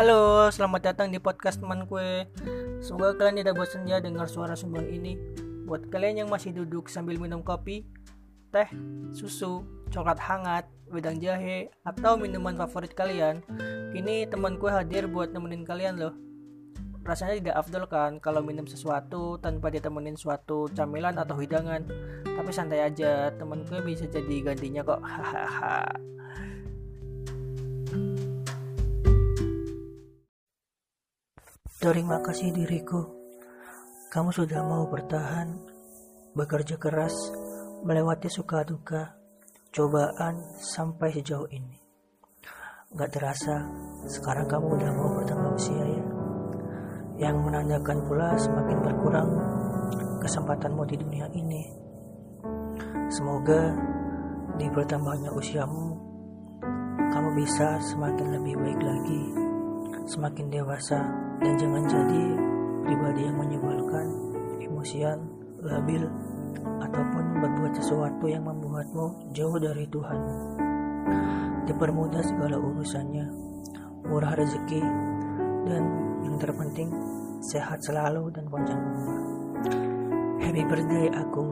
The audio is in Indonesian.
Halo, selamat datang di podcast teman kue. Semoga kalian tidak bosan ya dengar suara sumbang ini. Buat kalian yang masih duduk sambil minum kopi, teh, susu, coklat hangat, wedang jahe, atau minuman favorit kalian, kini teman kue hadir buat nemenin kalian loh. Rasanya tidak afdol kan kalau minum sesuatu tanpa ditemenin suatu camilan atau hidangan. Tapi santai aja, teman kue bisa jadi gantinya kok. Hahaha. Terima kasih diriku. Kamu sudah mau bertahan, bekerja keras, melewati suka duka, cobaan sampai sejauh ini. Gak terasa, sekarang kamu udah mau bertambah usia ya. Yang menandakan pula semakin berkurang kesempatanmu di dunia ini. Semoga di bertambahnya usiamu, kamu bisa semakin lebih baik lagi, semakin dewasa, dan jangan jadi pribadi yang menyebalkan, emosian, labil, ataupun berbuat sesuatu yang membuatmu jauh dari Tuhan. Dipermudah segala urusannya, murah rezeki, dan yang terpenting sehat selalu dan panjang umur. Happy birthday aku